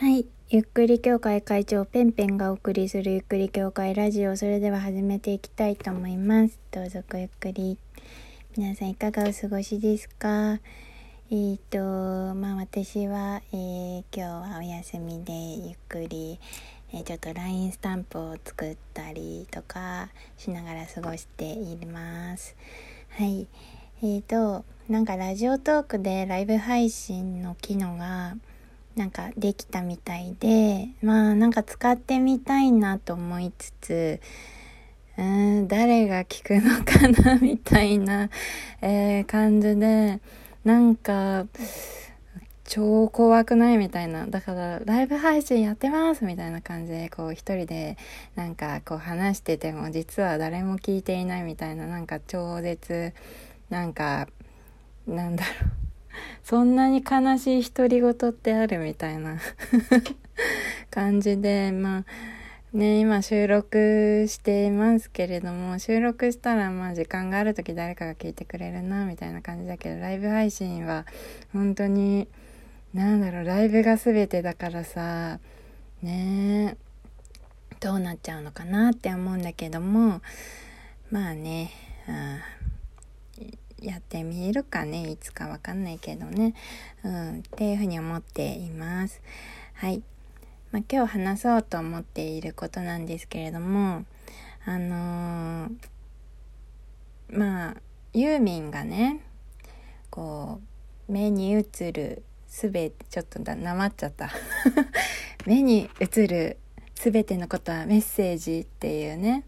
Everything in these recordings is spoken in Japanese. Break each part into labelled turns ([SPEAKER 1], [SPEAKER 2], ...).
[SPEAKER 1] はい。ゆっくり協会会長ペンペンがお送りするゆっくり協会ラジオ。それでは始めていきたいと思います。どうぞごゆっくり。皆さんいかがお過ごしですか？えーと、まあ私は、えー今日はお休みでゆっくり、えーちょっと LINE スタンプを作ったりとかしながら過ごしています。はい。えーと、なんかラジオトークでライブ配信の機能がなんかできたみたいで、まあなんか使ってみたいなと思いつつ、うーん、誰が聞くのかなみたいな、えー感じで、なんか、超怖くないみたいな。だから、ライブ配信やってますみたいな感じで、こう一人で、なんかこう話してても、実は誰も聞いていないみたいな、なんか超絶、なんか、なんだろう。そんなに悲しい独り言ってあるみたいな 感じで、まあ、ね、今収録していますけれども、収録したらまあ時間がある時誰かが聞いてくれるな、みたいな感じだけど、ライブ配信は本当に、なんだろう、ライブが全てだからさ、ねどうなっちゃうのかなって思うんだけども、まあね、うんやってみるかね。いつかわかんないけどね。うん。っていうふうに思っています。はい、まあ、今日話そうと思っていることなんですけれどもあのーまあユーミンがねこう目に映るすべちょっとだなまっちゃった。目に映るすべてのことはメッセージっていうね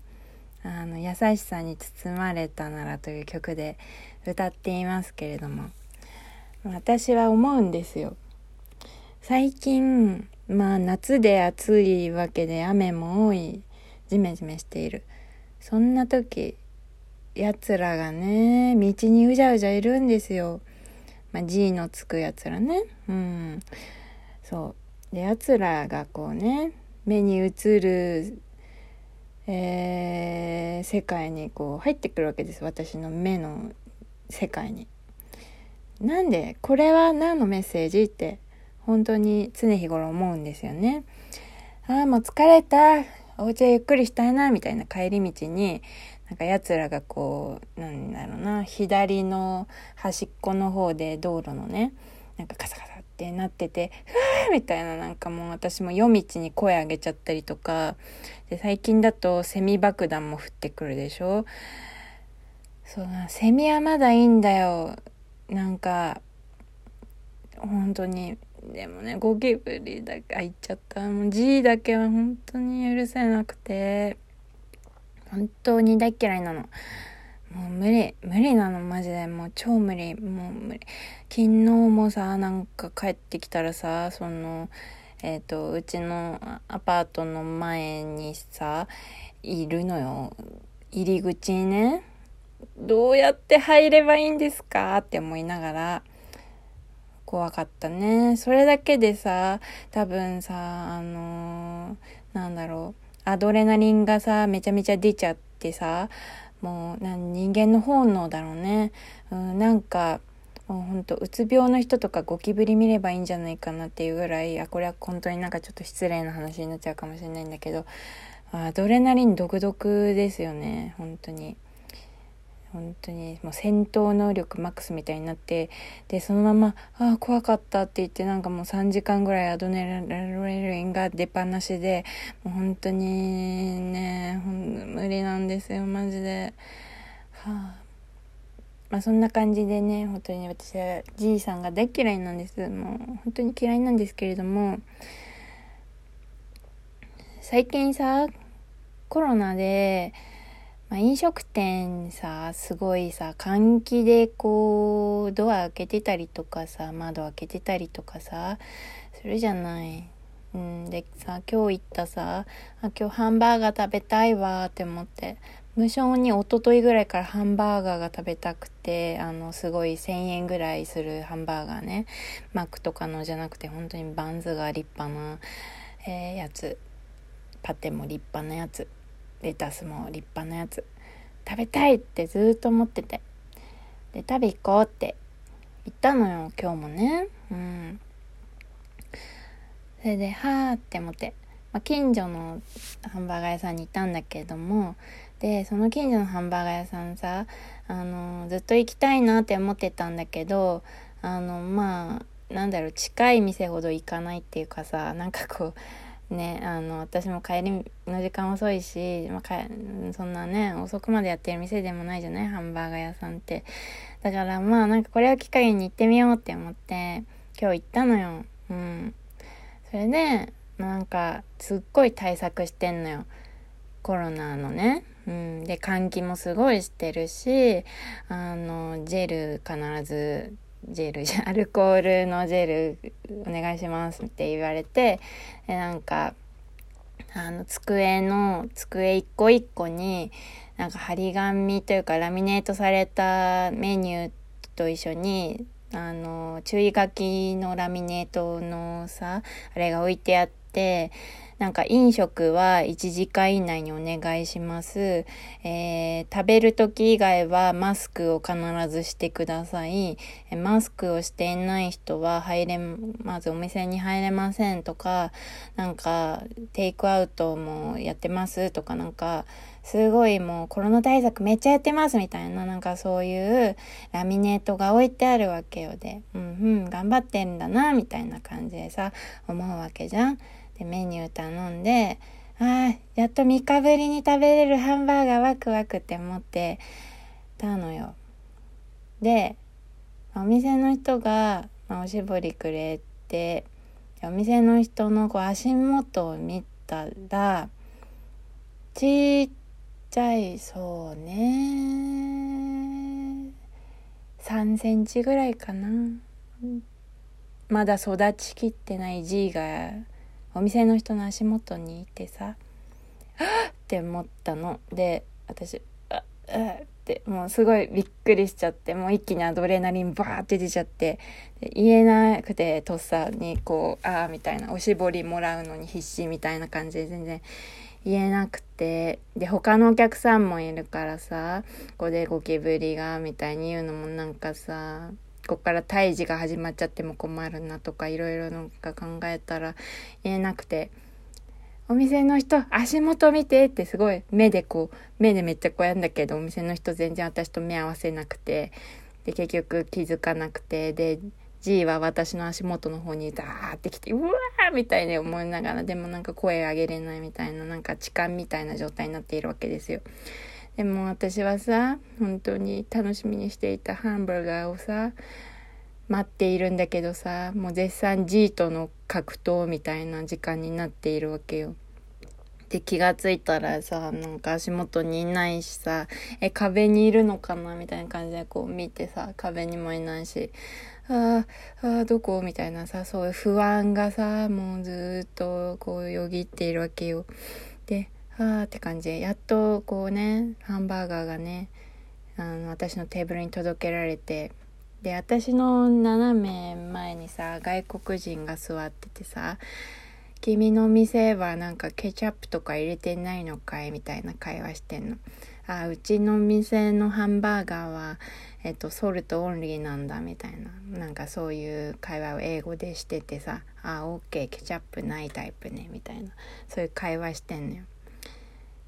[SPEAKER 1] あの優しさに包まれたならという曲で歌っていますけれども。私は思うんですよ。最近まあ夏で暑いわけで雨も多い。ジメジメしている。そんな時奴らがね道にうじゃうじゃいるんですよ。まあ G のつく奴らね。うん。そう。で奴らがこうね目に映るえー世界にこう入ってくるわけです。私の目の世界に。なんでこれは何のメッセージって本当に常日頃思うんですよね。ああもう疲れたお家でゆっくりしたいなみたいな帰り道になんか奴らがこうなんだろうな左の端っこの方で道路のねなんかカサカサってなってて「ふわー!」みたいななんかもう私も夜道に声上げちゃったりとかで最近だとセミ爆弾も降ってくるでしょそうセミはまだいいんだよ。なんか本当に。でもねゴキブリだけあ言っちゃった。もう G だけは本当に許せなくて。本当に大嫌いなの。もう無理。無理なのマジで。もう超無理。もう無理。昨日もさなんか帰ってきたらさそのえっ、とうちのアパートの前にさいるのよ。入り口にね。どうやって入ればいいんですか？って思いながら怖かったね。それだけでさ多分さあのーなんだろう。アドレナリンがさめちゃめちゃ出ちゃってさもう人間の本能だろうね、うん、なんかもうほんとうつ病の人とかゴキブリ見ればいいんじゃないかなっていうぐらいあこれは本当になんかちょっと失礼な話になっちゃうかもしれないんだけどアドレナリン独特ですよね本当に。本当にもう戦闘能力マックスみたいになってでそのまま「ああ怖かった」って言ってなんかもう3時間ぐらいアドレリンが出っ放しでもう本当にねほん無理なんですよマジで。はあまあそんな感じでね本当に私はじいさんが大嫌いなんですもう本当に嫌いなんですけれども最近さコロナでまあ、飲食店さすごいさ換気でこうドア開けてたりとかさ窓開けてたりとかさするじゃない。うん、でさ今日行ったさあ今日ハンバーガー食べたいわって思って。無性に一昨日ぐらいからハンバーガーが食べたくてあのすごい1,000円ぐらいするハンバーガーね。マックとかのじゃなくて本当にバンズが立派な、えーやつ。パテも立派なやつ。レタスも立派なやつ。食べたいってずっと思ってて。で食べ行こうって言ったのよ今日もね。うん。それではあって思って、まあ、近所のハンバーガー屋さんに行ったんだけれども。でその近所のハンバーガー屋さんさあのずっと行きたいなって思ってたんだけどあのまあなんだろう近い店ほど行かないっていうかさなんかこうねあの私も帰りの時間遅いし、まあ、そんなね遅くまでやってる店でもないじゃない？ハンバーガー屋さんって。だからまあなんかこれを機会に行ってみようって思って今日行ったのよ。うん。それでなんかすっごい対策してんのよ。コロナのね。うん、で換気もすごいしてるしあのジェル必ずジェルじゃ アルコールのジェルお願いしますって言われてでなんかあの机の机一個一個になんか張り紙というかラミネートされたメニューと一緒にあの注意書きのラミネートのさあれが置いてあってなんか飲食は1時間以内にお願いします。えー、食べる時以外はマスクを必ずしてください。マスクをしていない人は入れ、まずお店に入れませんとか、なんかテイクアウトもやってますとかなんか、すごいもうコロナ対策めっちゃやってますみたいな、なんかそういうラミネートが置いてあるわけよで、うんうん、頑張ってんだな、みたいな感じでさ、思うわけじゃん。でメニュー頼んでああやっと3日ぶりに食べれるハンバーガーワクワクって思ってたのよ。でお店の人が、まあ、おしぼりくれてお店の人のこう足元を見たらちっちゃいそうね。3センチぐらいかな。まだ育ちきってない G がお店の人の足元にいてさ。あっ！って思ったの。で私ああってもうすごいびっくりしちゃってもう一気にアドレナリンバーって出ちゃって。言えなくてとっさにこうああみたいなおしぼりもらうのに必死みたいな感じで全然言えなくて。で他のお客さんもいるからさここでゴキブリがみたいに言うのもなんかさここから胎児が始まっちゃっても困るなとかいろいろなんか考えたら言えなくて。お店の人足元見てってすごい目でこう目でめっちゃこうやんだけどお店の人全然私と目合わせなくてで結局気づかなくてで G は私の足元の方にザーってきてうわーみたいに思いながらでもなんか声上げれないみたいななんか痴漢みたいな状態になっているわけですよ。でも私はさ本当に楽しみにしていたハンバーガーをさ待っているんだけどさもう絶賛 G との格闘みたいな時間になっているわけよ。で気がついたらさなんか足元にいないしさえ壁にいるのかなみたいな感じでこう見てさ壁にもいないしああどこ？みたいなさそういう不安がさもうずっとこうよぎっているわけよ。であーって感じでやっとこうねハンバーガーがねあの私のテーブルに届けられてで私の斜め前にさ外国人が座っててさ「君の店はなんかケチャップとか入れてないのかい?」みたいな会話してんの。あうちの店のハンバーガーは、えっと、ソルトオンリーなんだみたいななんかそういう会話を英語でしててさ「あオッケーケチャップないタイプね」みたいなそういう会話してんのよ。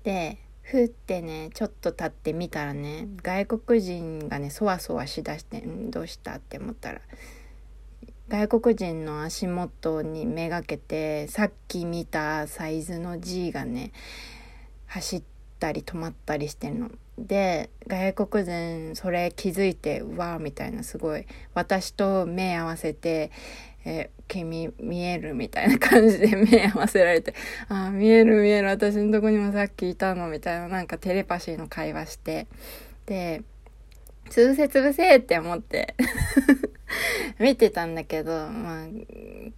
[SPEAKER 1] でふってねちょっと経ってみたらね外国人がねそわそわしだしてんどうしたって思ったら外国人の足元にめがけてさっき見たサイズの G がね走ったり止まったりしてるの。で外国人それ気づいてうわーみたいなすごい私と目合わせてえ君見えるみたいな感じで目合わせられて、ああ、見える見える、私のとこにもさっきいたのみたいななんかテレパシーの会話して、で、潰せ潰せって思って 見てたんだけど、まあ、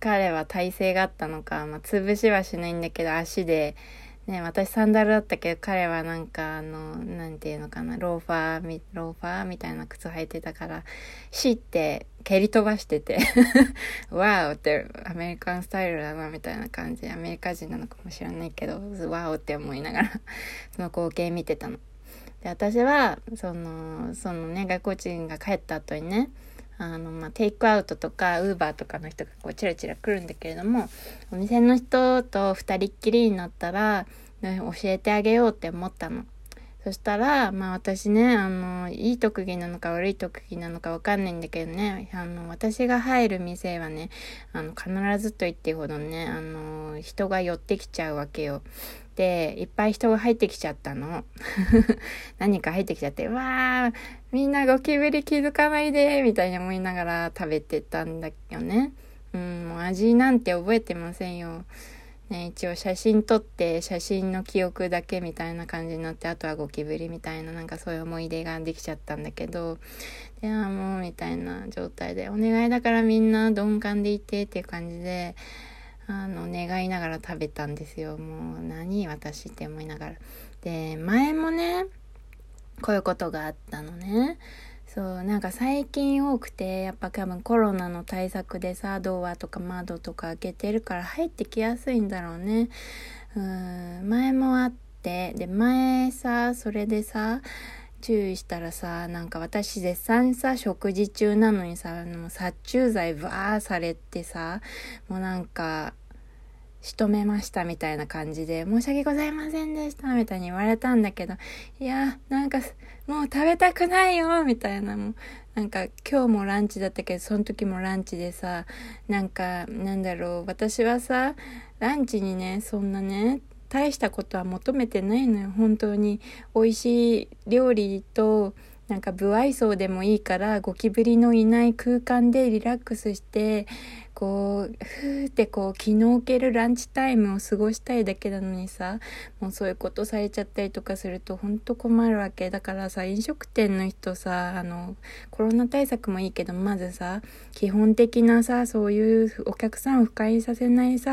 [SPEAKER 1] 彼は体勢があったのか、まあ、潰しはしないんだけど、足で、ね、私サンダルだったけど、彼はなんか、あの、なんていうのかな、ローファー、ローファーみたいな靴履いてたから、シって蹴り飛ばしてて ワオってアメリカンスタイルだな、みたいな感じ。アメリカ人なのかもしれないけど、ワオって思いながら その光景見てたの。で、私は、その、そのね、外国人が帰った後にね、あの、まあ、テイクアウトとかウーバーとかの人がこうチラチラ来るんだけれどもお店の人と二人っきりになったら、ね、教えてあげようって思ったの。そしたら、まあ私ね、あの、いい特技なのか悪い特技なのかわかんないんだけどね、あの、私が入る店はね、あの、必ずと言っていいほどね、あの、人が寄ってきちゃうわけよ。で、いっぱい人が入ってきちゃったの。何か入ってきちゃって、わー、みんなゴキブリ気づかないで、みたいに思いながら食べてたんだよね。うん、もう味なんて覚えてませんよ。ね、一応写真撮って写真の記憶だけみたいな感じになってあとはゴキブリみたいななんかそういう思い出ができちゃったんだけどであもうみたいな状態でお願いだからみんな鈍感でいてっていう感じであの願いながら食べたんですよ。もう何私って思いながら。で前もねこういうことがあったのね。そうなんか最近多くてやっぱ多分コロナの対策でさドアとか窓とか開けてるから入ってきやすいんだろうね。うん前もあってで前さそれでさ注意したらさなんか私絶賛さ食事中なのにさもう殺虫剤バーされてさもうなんか仕留めましたみたいな感じで、申し訳ございませんでしたみたいに言われたんだけど、いや、なんか、もう食べたくないよみたいな、もう、なんか今日もランチだったけど、その時もランチでさ、なんか、なんだろう、私はさ、ランチにね、そんなね、大したことは求めてないのよ、本当に。美味しい料理と、なんか不愛想でもいいからゴキブリのいない空間でリラックスしてこうふーってこう気の置けるランチタイムを過ごしたいだけなのにさもうそういうことされちゃったりとかするとほんと困るわけだからさ飲食店の人さあのコロナ対策もいいけどまずさ基本的なさそういうお客さんを不快にさせないさ